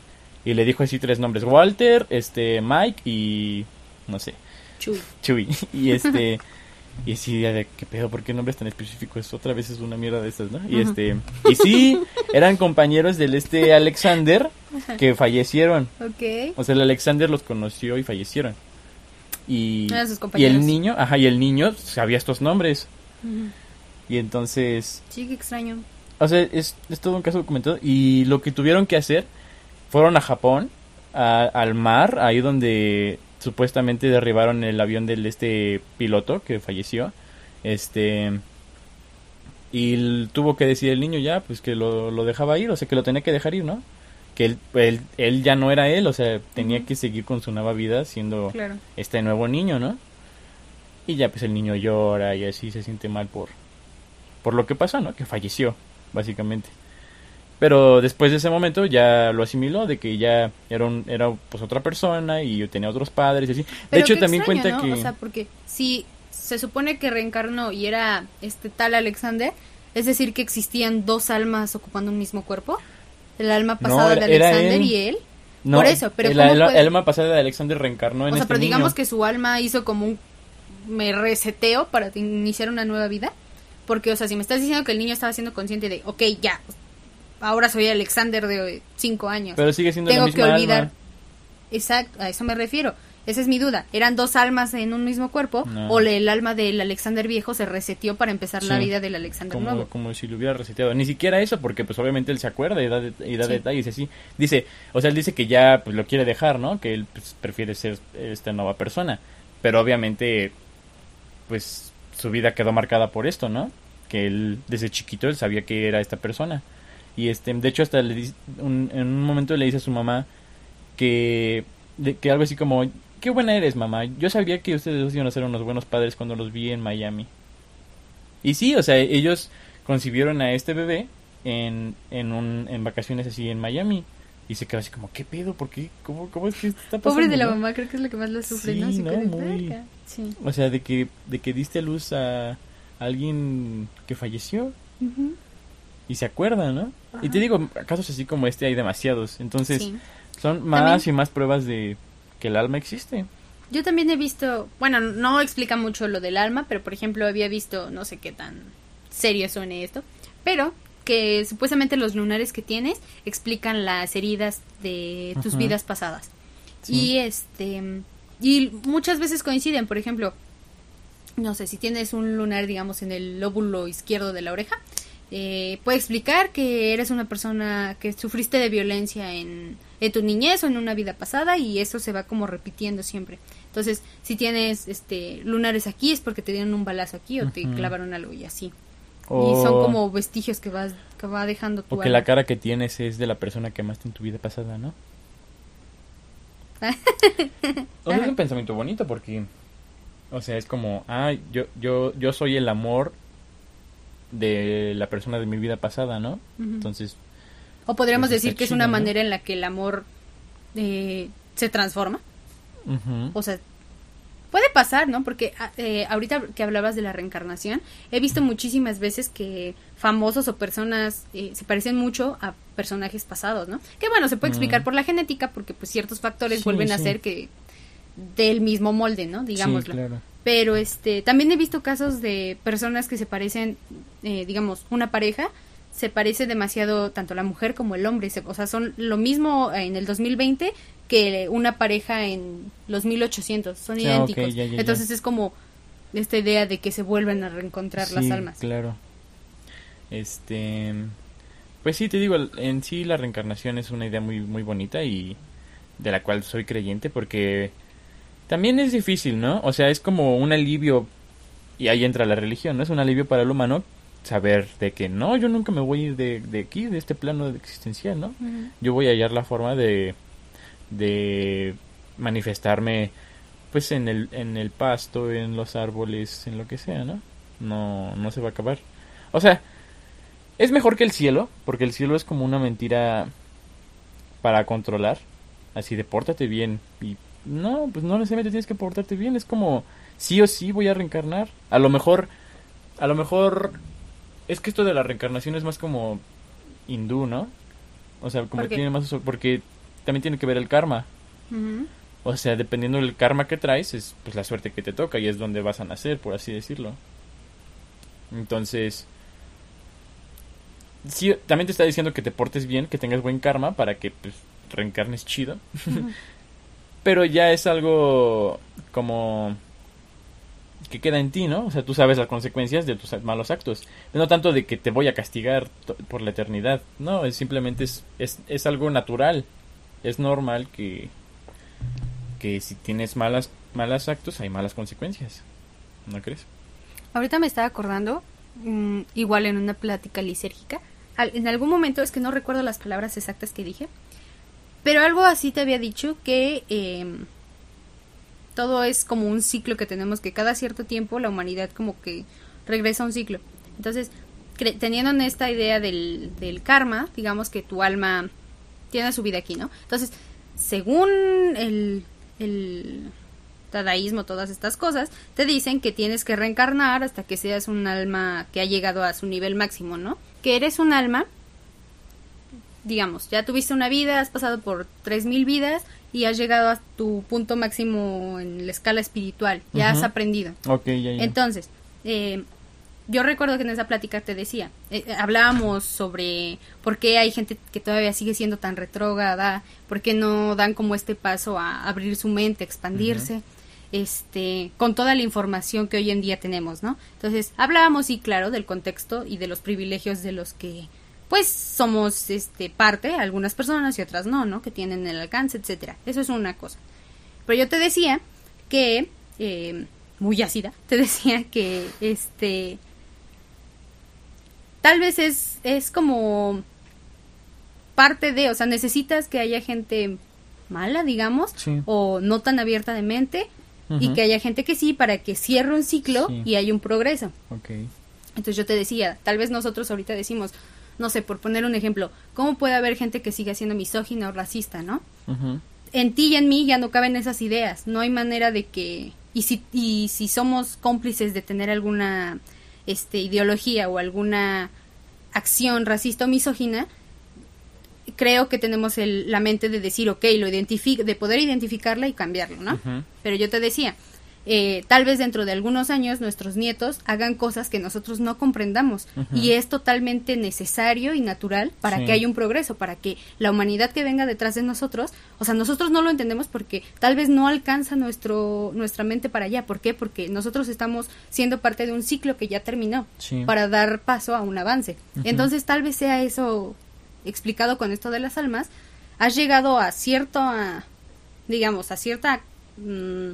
S2: Y le dijo así tres nombres, Walter, este, Mike y no sé,
S3: Chuy.
S2: Chuy. <laughs> Y este <laughs> y sí, ya de qué pedo, ¿por qué nombres tan específicos? Otra vez es una mierda de estas, ¿no? Y este y sí, eran compañeros del este Alexander que fallecieron.
S3: Ok.
S2: O sea, el Alexander los conoció y fallecieron. Y, y el niño, ajá, y el niño sabía estos nombres. Y entonces,
S3: Sí, qué extraño.
S2: o sea, es, es todo un caso documentado. Y lo que tuvieron que hacer, fueron a Japón, a- al mar, ahí donde supuestamente derribaron el avión del este piloto que falleció. Este. Y tuvo que decir el niño ya, pues que lo, lo dejaba ir, o sea, que lo tenía que dejar ir, ¿no? Que él, él, él ya no era él, o sea, tenía que seguir con su nueva vida siendo
S3: Claro.
S2: este nuevo niño, ¿no? Y ya pues el niño llora y así se siente mal por por lo que pasó, ¿no? Que falleció, básicamente. Pero después de ese momento ya lo asimiló de que ya era un, era pues otra persona y tenía otros padres y así. De hecho también
S3: extraño,
S2: cuenta
S3: ¿no?
S2: que
S3: O sea, porque si se supone que reencarnó y era este tal Alexander, es decir, que existían dos almas ocupando un mismo cuerpo. El alma pasada de Alexander
S2: él.
S3: y él.
S2: no,
S3: por eso, pero
S2: el,
S3: ¿cómo
S2: el-
S3: puede-
S2: el alma pasada de Alexander reencarnó en
S3: o sea,
S2: este
S3: pero digamos
S2: niño.
S3: que su alma hizo como un me reseteo para iniciar una nueva vida. Porque, o sea, si me estás diciendo que el niño estaba siendo consciente de, ok, ya, ahora soy Alexander de 5 años.
S2: Pero sigue siendo
S3: tengo
S2: la
S3: que
S2: misma
S3: olvidar.
S2: alma.
S3: Exacto, a eso me refiero. Esa es mi duda. ¿Eran dos almas en un mismo cuerpo?
S2: No.
S3: ¿O el alma del Alexander viejo se reseteó para empezar la vida del Alexander
S2: como,
S3: nuevo?
S2: como si lo hubiera reseteado. Ni siquiera eso, porque pues obviamente él se acuerda y da, det- y da
S3: Sí.
S2: detalles así. Dice, o sea, él dice que ya pues lo quiere dejar, ¿no? Que él pues, prefiere ser esta nueva persona. Pero obviamente, pues su vida quedó marcada por esto, ¿no? Que él desde chiquito él sabía que era esta persona. Y este, de hecho hasta le dice- un- en un momento le dice a su mamá que, de- que algo así como, qué buena eres mamá, yo sabía que ustedes dos iban a ser unos buenos padres cuando los vi en Miami. Y sí, o sea, ellos concibieron a este bebé en, en, un, en vacaciones así en Miami. Y se quedó así como, ¿qué pedo? ¿Por qué? ¿Cómo, cómo es que está pasando?
S3: Pobre de la
S2: no?".
S3: mamá, creo que es lo que más lo sufre, ¿no?
S2: Sí,
S3: Se
S2: no, muy-.
S3: Sí.
S2: O sea, de que, de que diste a luz a alguien que falleció
S3: Ujú.
S2: Y se acuerda, ¿no? Y te digo, casos así como este hay demasiados. Entonces,
S3: Sí.
S2: son más
S3: También-
S2: y más pruebas de que el alma existe.
S3: Yo también he visto, bueno, no explica mucho lo del alma, pero por ejemplo había visto, no sé qué tan serio suene esto, pero que supuestamente los lunares que tienes explican las heridas de tus vidas pasadas.
S2: Sí.
S3: Y este y muchas veces coinciden, por ejemplo, no sé, si tienes un lunar, digamos, en el lóbulo izquierdo de la oreja, eh, puede explicar que eres una persona que sufriste de violencia en, en tu niñez o en una vida pasada y eso se va como repitiendo siempre. Entonces, si tienes este lunares aquí es porque te dieron un balazo aquí o te clavaron algo y así.
S2: O,
S3: Y son como vestigios que vas que va dejando tu
S2: o que
S3: alma.
S2: la cara que tienes es de la persona que amaste en tu vida pasada, ¿no? <laughs> O sea, es un pensamiento bonito porque, o sea, es como, ah, yo, yo, yo soy el amor de la persona de mi vida pasada, ¿no? Entonces,
S3: O podríamos
S2: Pues
S3: decir que es una
S2: ¿no?
S3: manera en la que el amor eh, se transforma. O sea, puede pasar, ¿no? Porque a- eh, ahorita que hablabas de la reencarnación, he visto muchísimas veces que famosos o personas eh, se parecen mucho a personajes pasados, ¿no? Que bueno, se puede explicar
S2: Mm.
S3: por la genética, porque pues ciertos factores
S2: Sí,
S3: vuelven a ser que del mismo molde, ¿no? Digámoslo.
S2: Sí, claro.
S3: Pero este, también he visto casos de personas que se parecen, eh, digamos, una pareja se parece demasiado tanto la mujer como el hombre, se- o sea, son lo mismo en el 2020 que una pareja en los 1800, son
S2: ah,
S3: idénticos. Entonces es como esta idea de que se vuelven a reencontrar las almas.
S2: Claro. Este, pues sí, te digo, en sí la reencarnación es una idea muy, muy bonita y de la cual soy creyente porque también es difícil, ¿no? O sea, es como un alivio y ahí entra la religión, ¿no? Es un alivio para el humano saber de que no, yo nunca me voy a ir de, de aquí, de este plano existencial, ¿no? Yo voy a hallar la forma de, de manifestarme pues en el, en el pasto, en los árboles, en lo que sea, ¿no? No, no se va a acabar. O sea, es mejor que el cielo, porque el cielo es como una mentira para controlar. Así de pórtate bien. Y no, pues no necesariamente tienes que portarte bien. Es como, sí o sí voy a reencarnar. A lo mejor, a lo mejor, es que esto de la reencarnación es más como hindú, ¿no? O sea, como tiene más, porque también tiene que ver el karma. O sea, dependiendo del karma que traes, es pues la suerte que te toca y es donde vas a nacer, por así decirlo. Entonces, sí, también te está diciendo que te portes bien, que tengas buen karma para que pues, reencarnes chido. <laughs> Pero ya es algo como que queda en ti, ¿no? O sea, tú sabes las consecuencias de tus malos actos. No tanto de que te voy a castigar por la eternidad. No, es simplemente es, es, es algo natural. Es normal que, que si tienes malas, malos actos hay malas consecuencias. ¿No crees?
S3: Ahorita me estaba acordando, mm, igual en una plática lisérgica, en algún momento es que no recuerdo las palabras exactas que dije, pero algo así te había dicho que em, todo es como un ciclo que tenemos, que cada cierto tiempo la humanidad como que regresa a un ciclo. Entonces, teniendo en esta idea del, del karma, digamos que tu alma tiene su vida aquí, ¿no? Entonces, según el, el dadaísmo, todas estas cosas, te dicen que tienes que reencarnar hasta que seas un alma que ha llegado a su nivel máximo, ¿no? Que eres un alma, digamos, ya tuviste una vida, has pasado por 3.000 vidas y has llegado a tu punto máximo en la escala espiritual, ya has aprendido.
S2: Ok, ya, ya.
S3: Entonces, eh, yo recuerdo que en esa plática te decía, eh, eh, hablábamos sobre por qué hay gente que todavía sigue siendo tan retrógrada, por qué no dan como este paso a abrir su mente, expandirse, este, con toda la información que hoy en día tenemos, ¿no? Entonces, hablábamos, sí, claro, del contexto y de los privilegios de los que, pues, somos, este, parte, algunas personas y otras no, ¿no? Que tienen el alcance, etcétera. Eso es una cosa. Pero yo te decía que, eh, muy ácida, te <laughs> decía que, este, tal vez es, es como parte de, o sea, necesitas que haya gente mala, digamos, o no tan abierta de mente, y que haya gente que sí, para que cierre un ciclo y haya un progreso. Entonces yo te decía, tal vez nosotros ahorita decimos, no sé, por poner un ejemplo, ¿cómo puede haber gente que siga siendo misógina o racista, no? En ti y en mí ya no caben esas ideas, no hay manera de que, y si, y si somos cómplices de tener alguna este, ideología o alguna acción racista o misógina, creo que tenemos el, la mente de decir, ok, lo identifico, de poder identificarla y cambiarlo, ¿no? Pero yo te decía, eh, tal vez dentro de algunos años nuestros nietos hagan cosas que nosotros no comprendamos. Y es totalmente necesario y natural para que haya un progreso, para que la humanidad que venga detrás de nosotros, o sea, nosotros no lo entendemos porque tal vez no alcanza nuestro nuestra mente para allá, ¿por qué? Porque nosotros estamos siendo parte de un ciclo que ya terminó para dar paso a un avance. Entonces, tal vez sea eso explicado con esto de las almas, has llegado a cierto digamos, a cierta mm,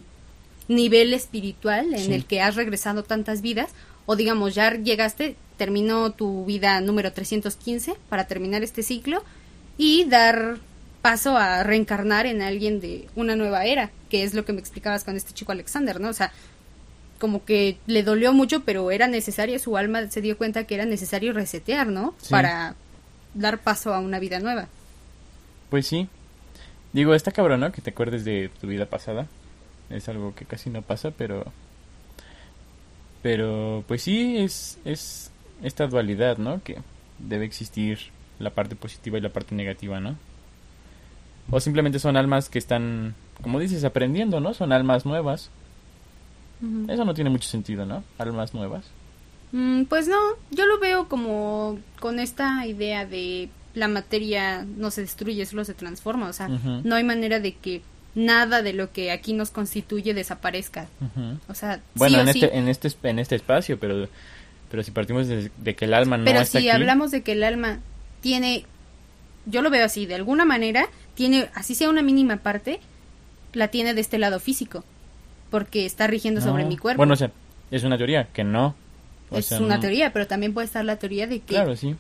S3: nivel espiritual en el que has regresado tantas vidas o digamos ya llegaste, terminó tu vida número 315 para terminar este ciclo y dar paso a reencarnar en alguien de una nueva era, que es lo que me explicabas con este chico Alexander, ¿no? O sea, como que le dolió mucho, pero era necesario, su alma se dio cuenta que era necesario resetear, ¿no? Para dar paso a una vida nueva.
S2: Pues sí. Digo, está cabrón, ¿no? Que te acuerdes de tu vida pasada es algo que casi no pasa, pero pero pues sí es es esta dualidad, ¿no? Que debe existir la parte positiva y la parte negativa, ¿no? O simplemente son almas que están, como dices, aprendiendo, ¿no? Son almas nuevas. Eso no tiene mucho sentido, ¿no? Almas nuevas.
S3: Mm, pues no, yo lo veo como con esta idea de la materia no se destruye, solo se transforma. O sea, no hay manera de que nada de lo que aquí nos constituye desaparezca. O sea,
S2: bueno, en, este, en, este, en este espacio, pero, pero si partimos de, que el alma no
S3: pero si hablamos de que el alma tiene yo lo veo así, de alguna manera, tiene, así sea una mínima parte, la tiene de este lado físico, porque está rigiendo sobre mi cuerpo.
S2: Bueno, o sea, es una teoría, que no. O
S3: es
S2: sea,
S3: una
S2: no-
S3: teoría, pero también puede estar la teoría de que...
S2: Claro, sí.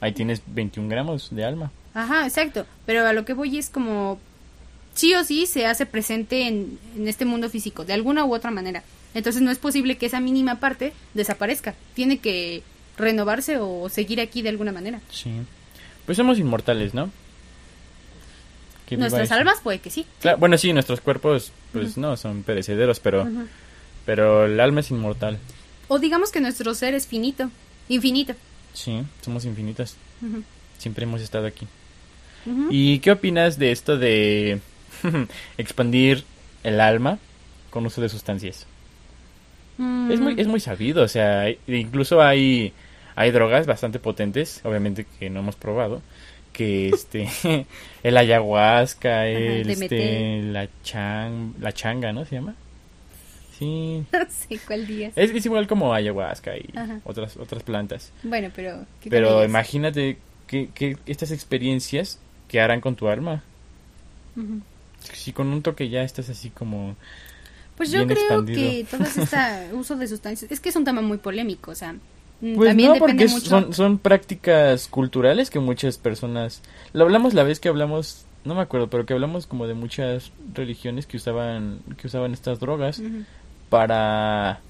S2: Ahí tienes 21 gramos de alma.
S3: Ajá, exacto. Pero a lo que voy es como sí o sí se hace presente en, en este mundo físico, de alguna u otra manera. Entonces no es posible que esa mínima parte desaparezca. Tiene que renovarse o seguir aquí de alguna manera.
S2: Sí. Pues somos inmortales, ¿no? ¿Qué viva
S3: Nuestras almas puede que sí.
S2: Claro, bueno, sí, nuestros cuerpos, pues no, son perecederos, pero, pero el alma es inmortal.
S3: O digamos que nuestro ser es finito, infinito.
S2: Sí, somos infinitas. Siempre hemos estado aquí. ¿Y qué opinas de esto de <laughs> expandir el alma con uso de sustancias?
S3: Mm,
S2: Es muy, es muy sabido, o sea, incluso hay, hay drogas bastante potentes, obviamente que no hemos probado, que <laughs> este, <laughs> el ayahuasca, el, este, la, chan, la changa, ¿no se llama? Sí,
S3: sé cuál día.
S2: es, es igual como ayahuasca y
S3: Ajá.
S2: otras, otras plantas.
S3: Bueno, pero... ¿qué
S2: Pero imagínate que, que estas experiencias que harán con tu alma. Si con un toque ya estás así como...
S3: Pues yo
S2: bien
S3: creo
S2: expandido.
S3: que todo <laughs> este uso de sustancias... Es que es un tema muy polémico, o sea... mm,
S2: Pues
S3: también
S2: no, porque
S3: mucho...
S2: son, son prácticas culturales que muchas personas... Lo hablamos la vez que hablamos, no me acuerdo, pero que hablamos como de muchas religiones que usaban que usaban estas drogas para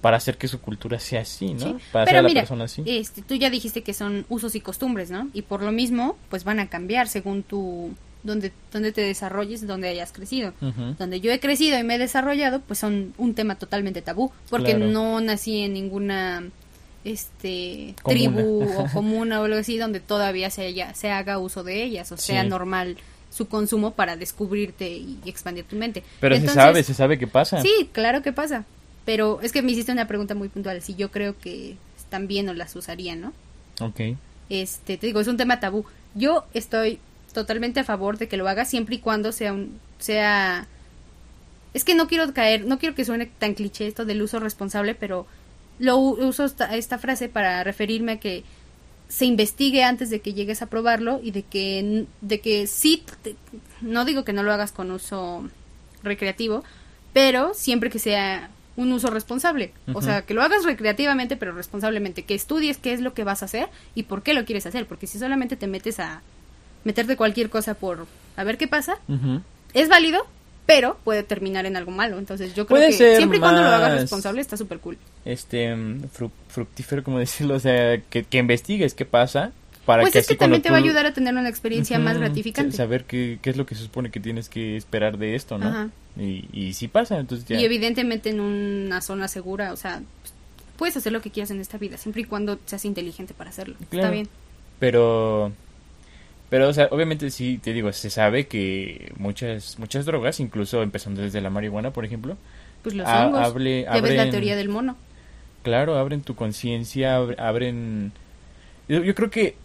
S2: para hacer que su cultura sea así, ¿no?
S3: Sí,
S2: Para hacer a la
S3: mira,
S2: persona así.
S3: este, tú ya dijiste que son usos y costumbres, ¿no? Y por lo mismo, pues van a cambiar según tu donde donde te desarrolles, donde hayas crecido. Donde yo he crecido y me he desarrollado, pues son un tema totalmente tabú, porque
S2: Claro.
S3: no nací en ninguna este
S2: Comuna.
S3: tribu o <laughs> comuna o algo así donde todavía se haya- se haga uso de ellas o sea
S2: Sí.
S3: normal su consumo para descubrirte y expandir tu mente.
S2: Pero
S3: Entonces,
S2: se sabe, se sabe qué pasa.
S3: Sí, claro que pasa. Pero es que me hiciste una pregunta muy puntual. Si yo creo que están bien o las usaría, ¿no?
S2: Ok.
S3: Este, te digo, es un tema tabú. Yo estoy totalmente a favor de que lo haga siempre y cuando sea un sea es que no quiero caer, no quiero que suene tan cliché esto del uso responsable, pero lo uso esta, esta frase para referirme a que se investigue antes de que llegues a probarlo y de que de que sí te- no digo que no lo hagas con uso recreativo, pero siempre que sea un uso responsable. O sea, que lo hagas recreativamente, pero responsablemente. Que estudies qué es lo que vas a hacer y por qué lo quieres hacer. Porque si solamente te metes a meterte cualquier cosa por a ver qué pasa, es válido, pero puede terminar en algo malo. Entonces yo creo
S2: Puede
S3: que siempre y cuando lo hagas responsable está súper cool.
S2: Este, mm, fru- fructífero, como <laughs> decirlo, o sea, que, que investigues qué pasa para
S3: Pues
S2: que
S3: es que también te va a ayudar a tener una experiencia más gratificante.
S2: sa- Saber qué, qué es lo que se supone que tienes que esperar de esto, ¿no?
S3: Ajá.
S2: Y, y si pasa, entonces ya.
S3: Y evidentemente en una zona segura, o sea, puedes hacer lo que quieras en esta vida, siempre y cuando seas inteligente para hacerlo. Está
S2: Claro.
S3: bien.
S2: Pero, pero, o sea, obviamente sí, te digo, se sabe que muchas, muchas drogas, incluso empezando desde la marihuana, por ejemplo,
S3: Pues los hongos.
S2: hable-
S3: ya ves la teoría del mono.
S2: claro, abren tu conciencia, ab- abren... Yo, yo creo que,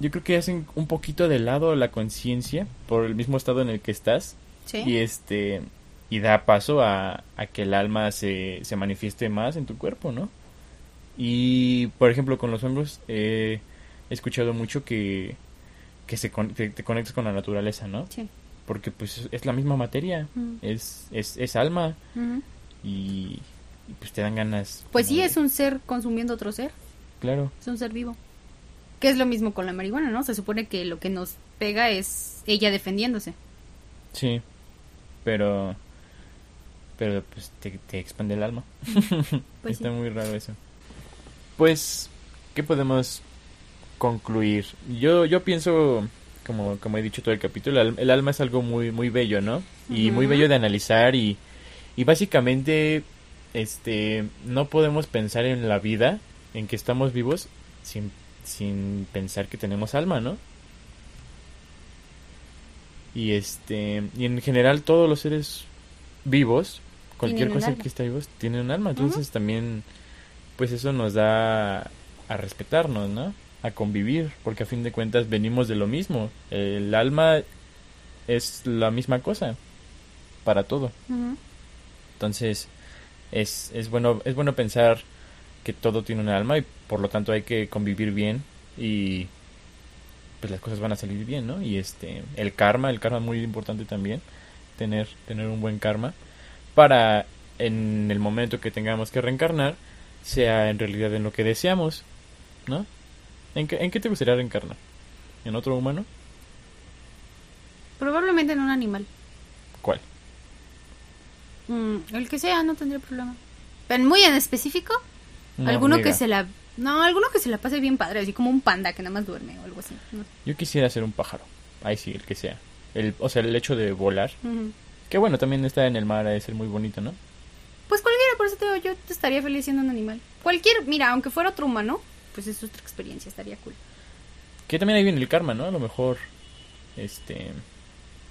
S2: yo creo que hacen un poquito de lado la conciencia por el mismo estado en el que estás
S3: Sí.
S2: y este y da paso a, a que el alma se, se manifieste más en tu cuerpo, ¿no? Y por ejemplo con los hongos eh, he escuchado mucho que que se con- que te conectas con la naturaleza, ¿no?
S3: Sí.
S2: Porque pues es- la misma materia,
S3: Mm.
S2: es, es, es alma
S3: Ujú.
S2: y, y, pues te dan ganas.
S3: Pues sí,
S2: de-
S3: es un ser consumiendo otro ser,
S2: Claro,
S3: es un ser vivo. Que es lo mismo con la marihuana, ¿no? Se supone que lo que nos pega es ella defendiéndose.
S2: sí, pero pero pues te, te expande el alma. <laughs>
S3: Pues
S2: Está
S3: sí.
S2: muy raro eso. Pues, ¿qué podemos concluir? Yo, yo pienso, como, como he dicho todo el capítulo, el, el alma es algo muy, muy bello, ¿no? Y muy bello de analizar y, y básicamente, este, no podemos pensar en la vida, en que estamos vivos, sin, sin pensar que tenemos alma, ¿no? Y este, y en general todos los seres vivos, cualquier cosa que está vivo, tienen un alma. Entonces también, pues eso nos da a respetarnos, ¿no? A convivir, porque a fin de cuentas venimos de lo mismo. El alma es la misma cosa para todo. Entonces, es, es bueno es bueno pensar que todo tiene un alma y por lo tanto hay que convivir bien y pues las cosas van a salir bien, ¿no? Y este, el karma, el karma muy importante también, tener, tener un buen karma para en el momento que tengamos que reencarnar, sea en realidad en lo que deseamos, ¿no? ¿En qué, en qué te gustaría reencarnar? ¿En otro humano?
S3: Probablemente en un animal.
S2: ¿Cuál?
S3: Mm, el que sea, no tendría problema. Pero muy en específico, alguno que se la... No, alguno que se la pase bien padre, así como un panda que nada más duerme o algo así. no.
S2: Yo quisiera ser un pájaro. Ahí sí, el que sea. El, o sea, el hecho de volar.
S3: Ujú.
S2: Que bueno, también estar en el mar ha de ser muy bonito, ¿no?
S3: Pues cualquiera, por eso te digo, yo estaría feliz siendo un animal. Cualquier, mira, aunque fuera otro humano, pues es otra experiencia, estaría cool.
S2: Que también ahí viene el karma, ¿no? A lo mejor, este,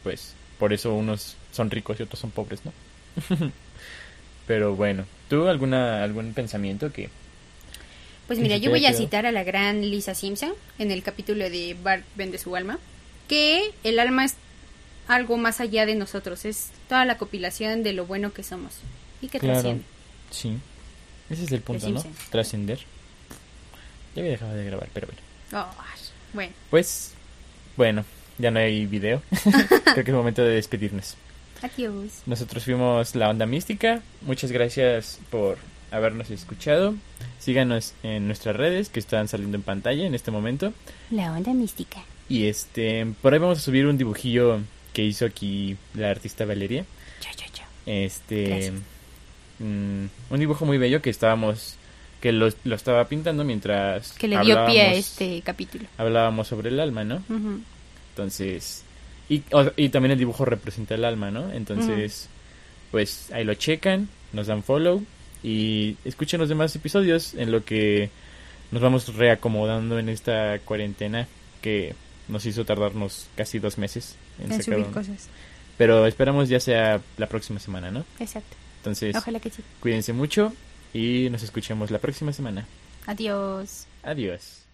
S2: pues, por eso unos son ricos y otros son pobres, ¿no? <laughs> Pero bueno, ¿tú alguna algún pensamiento que
S3: Pues
S2: ¿Y
S3: mira, yo voy a citar a la gran Lisa Simpson en el capítulo de Bart vende su alma, que el alma es algo más allá de nosotros, es toda la compilación de lo bueno que somos y que
S2: Claro.
S3: trasciende.
S2: sí? Ese es el punto, ¿no? Trascender. Ya había dejado de grabar, pero bueno.
S3: Oh, bueno,
S2: Pues, bueno, ya no hay video. <laughs> Creo que es momento de despedirnos.
S3: adiós.
S2: Nosotros fuimos La Onda Mística. Muchas gracias por habernos escuchado. Síganos en nuestras redes que están saliendo en pantalla en este momento.
S3: La onda mística.
S2: Y este, por ahí vamos a subir un dibujillo que hizo aquí la artista Valeria.
S3: Chao, chao, chao.
S2: Este, mm, un dibujo muy bello que estábamos, que lo, lo estaba pintando mientras
S3: Que le dio pie a
S2: hablábamos-
S3: este capítulo.
S2: Hablábamos sobre el alma, ¿no?
S3: Ujú.
S2: Entonces, y, o- y también el dibujo representa el alma, ¿no? Entonces, pues ahí lo checan, nos dan follow y escuchen los demás episodios en lo que nos vamos reacomodando en esta cuarentena que nos hizo tardarnos casi dos meses en,
S3: En subir cosas.
S2: Pero esperamos ya sea la próxima semana, ¿no?
S3: Exacto.
S2: Entonces,
S3: Ojalá que sí.
S2: cuídense mucho y nos escuchemos la próxima semana.
S3: Adiós.
S2: Adiós.